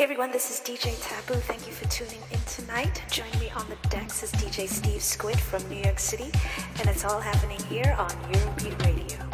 Hey everyone, this is DJ Taboo. Thank you for tuning in tonight. Join me on the decks is DJ Steve Squid from New York City, and it's all happening here on Eurobeat Radio.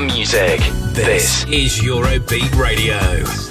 Music. This is Eurobeat Radio.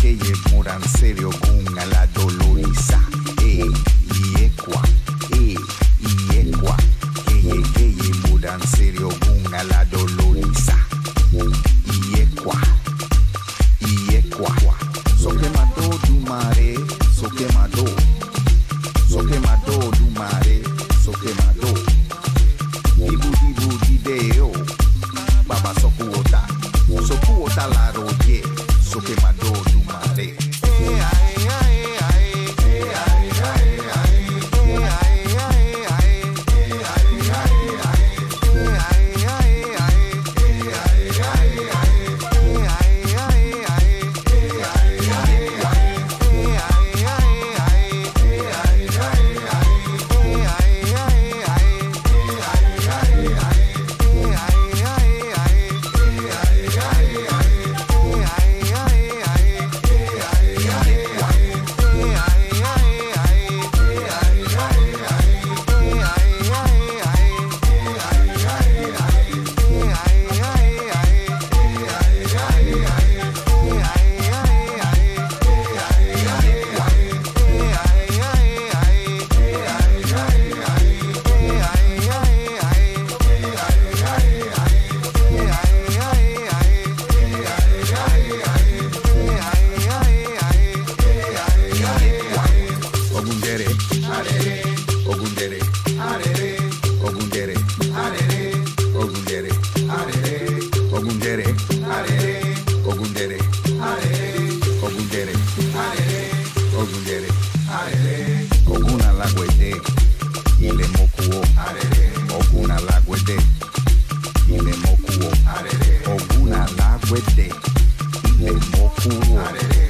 Que ye moran serio con la doloriza. mokuo. Oguna lagwede. Ile mokuo. Mokuo.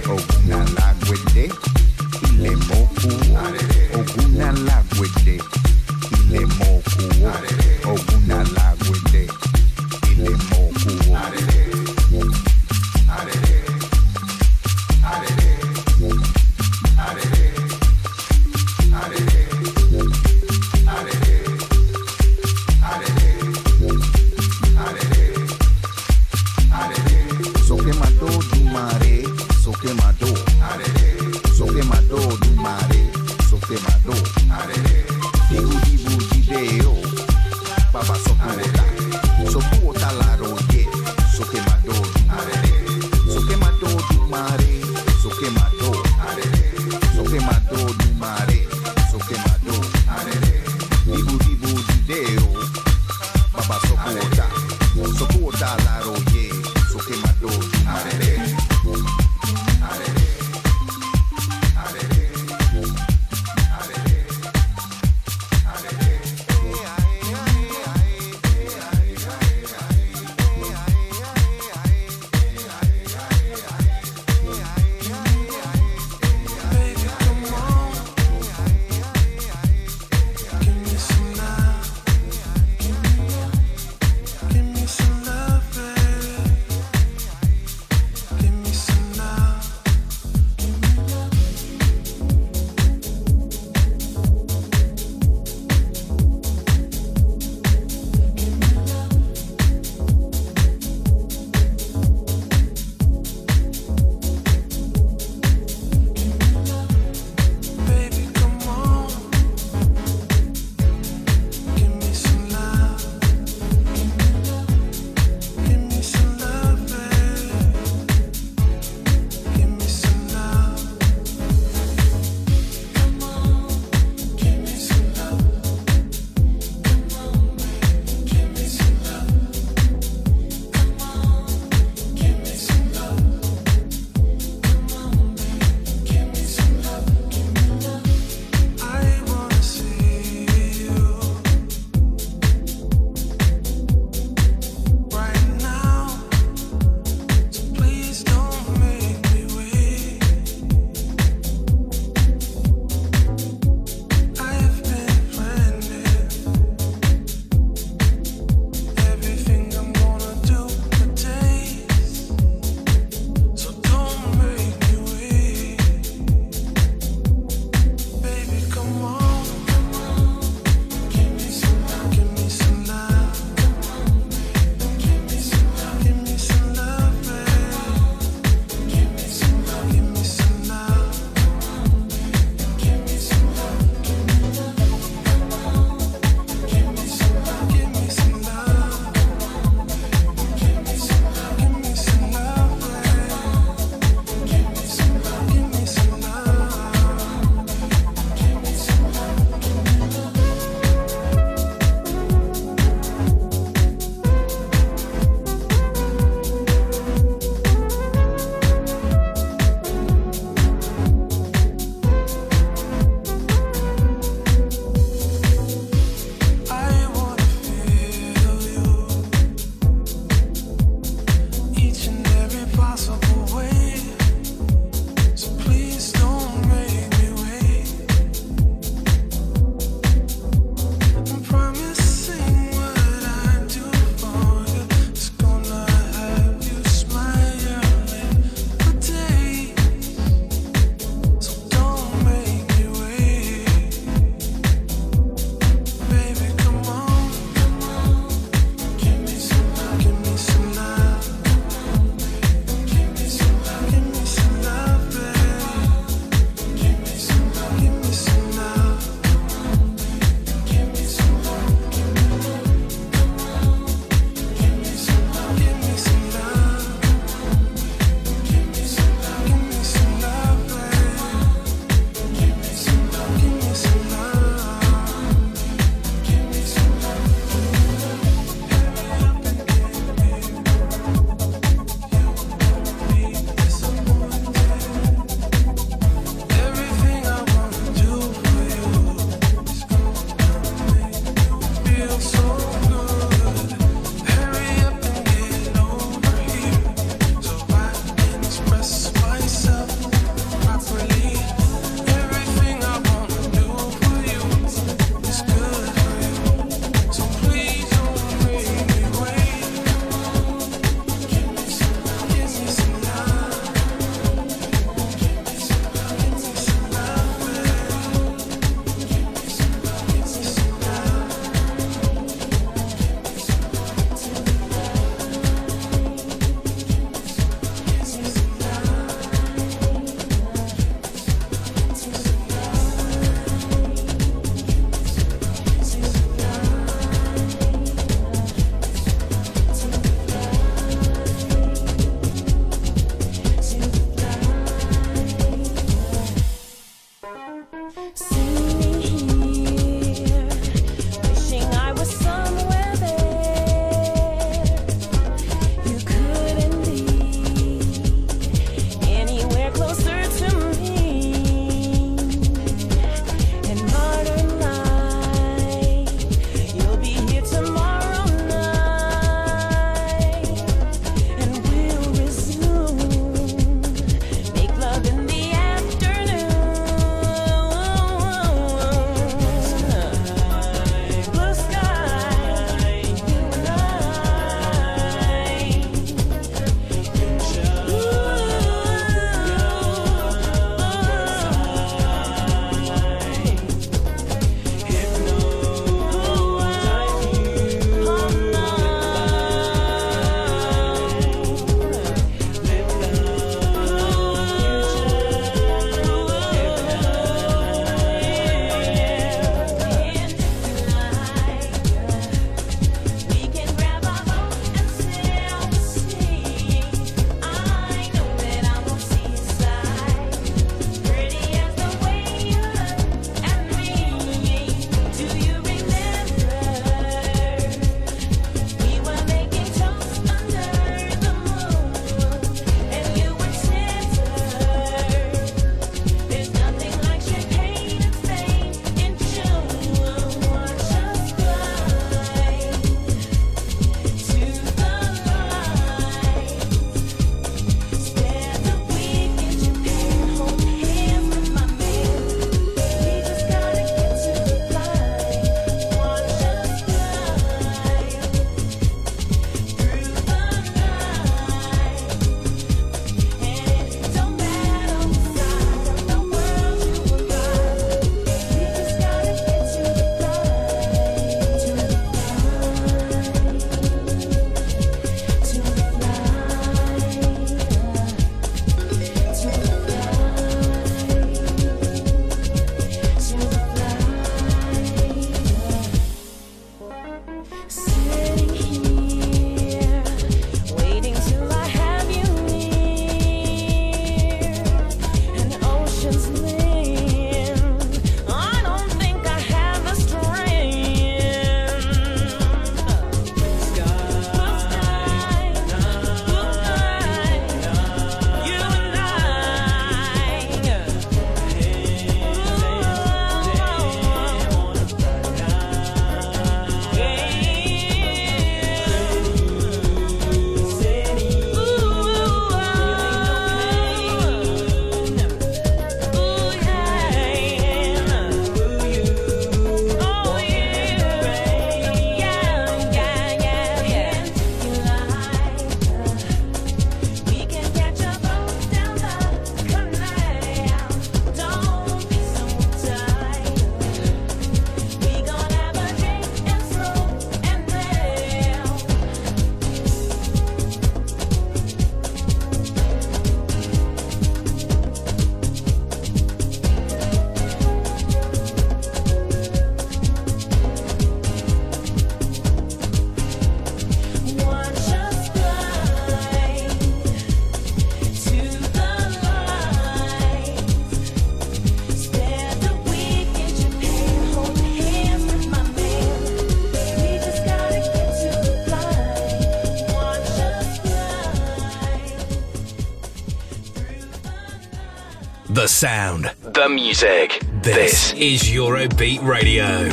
Sound. The music. This, this is Eurobeat Radio.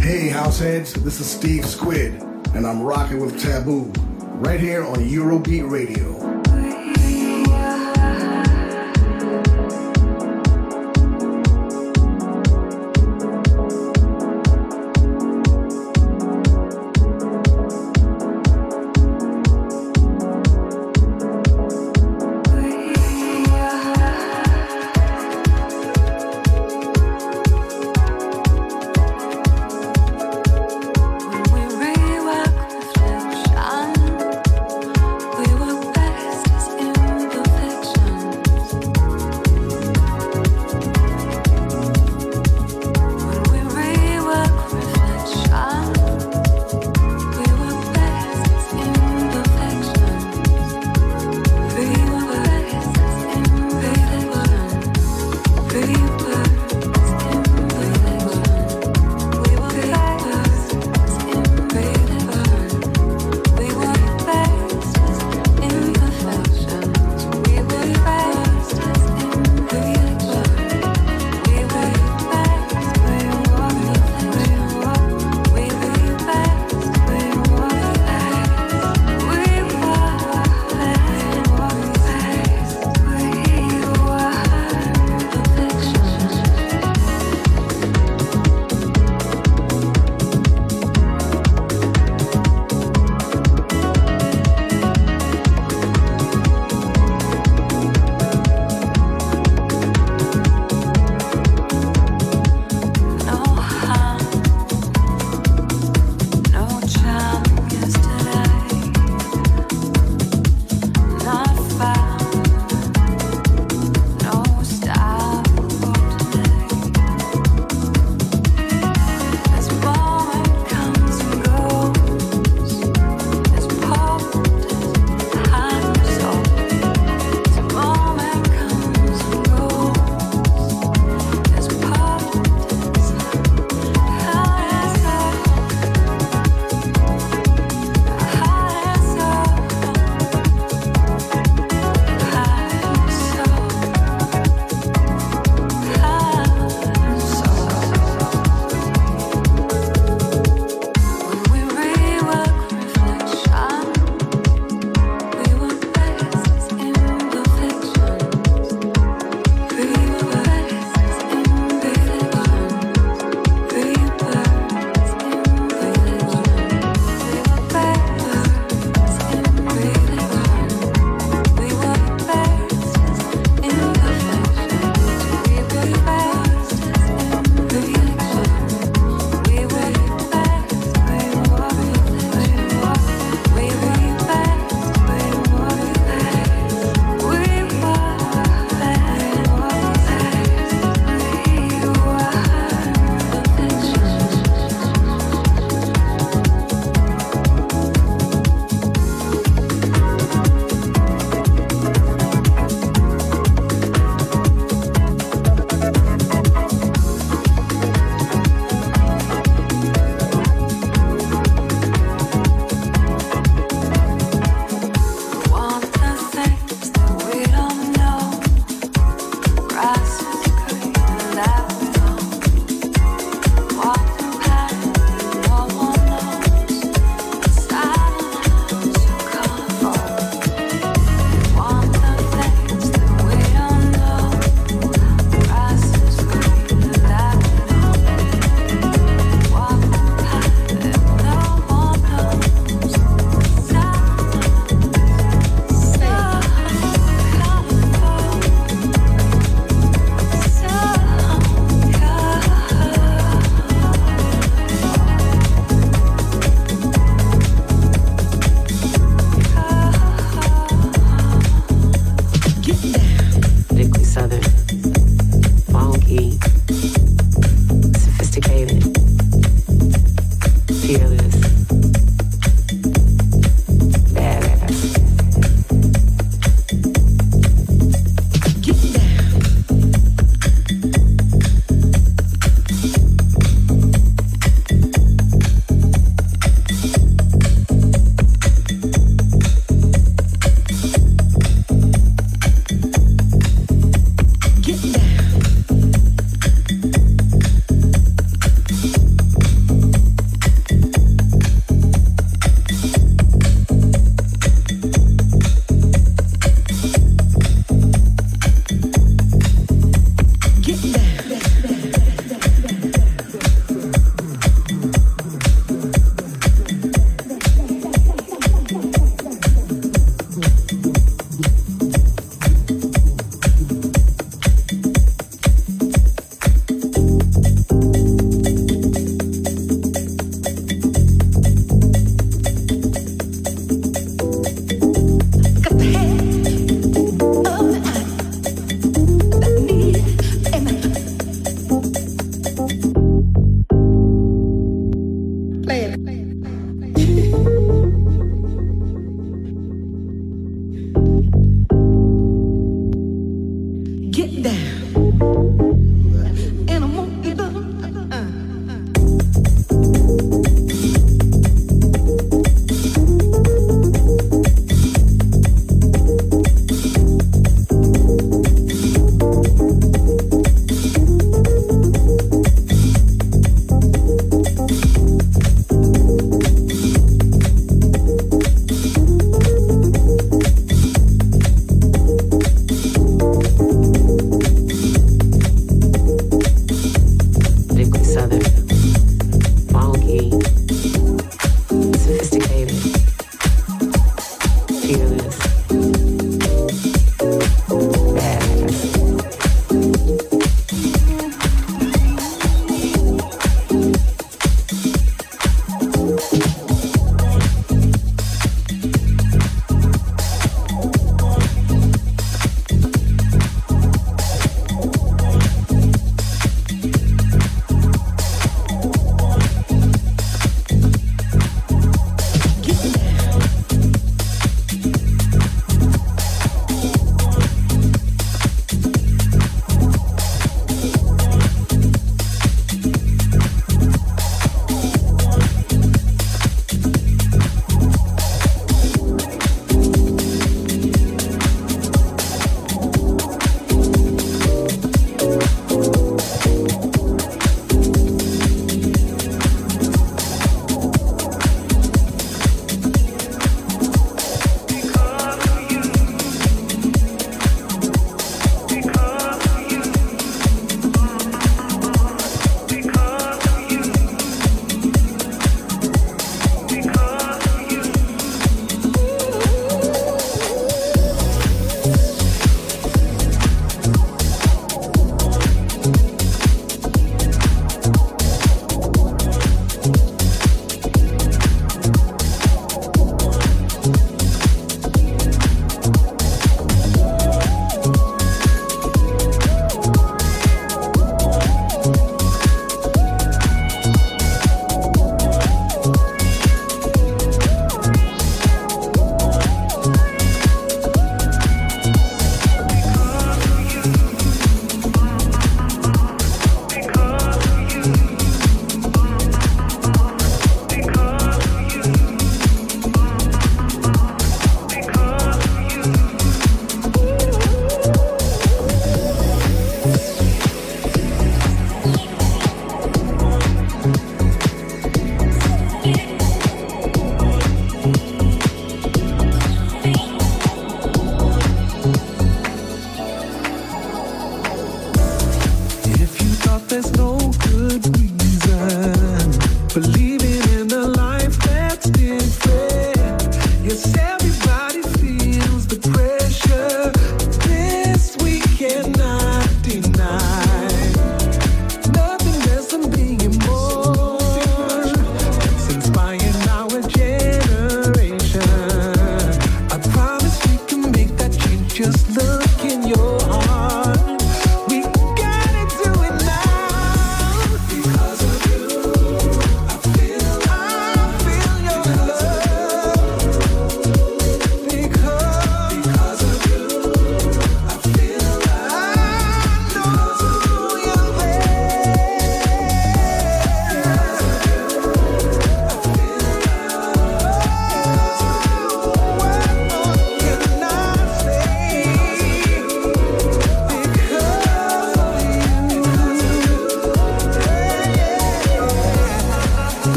Hey, househeads, this is Steve Squid, and I'm rocking with Taboo right here on Eurobeat Radio.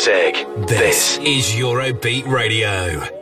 The sound. The music. This is Eurobeat Radio.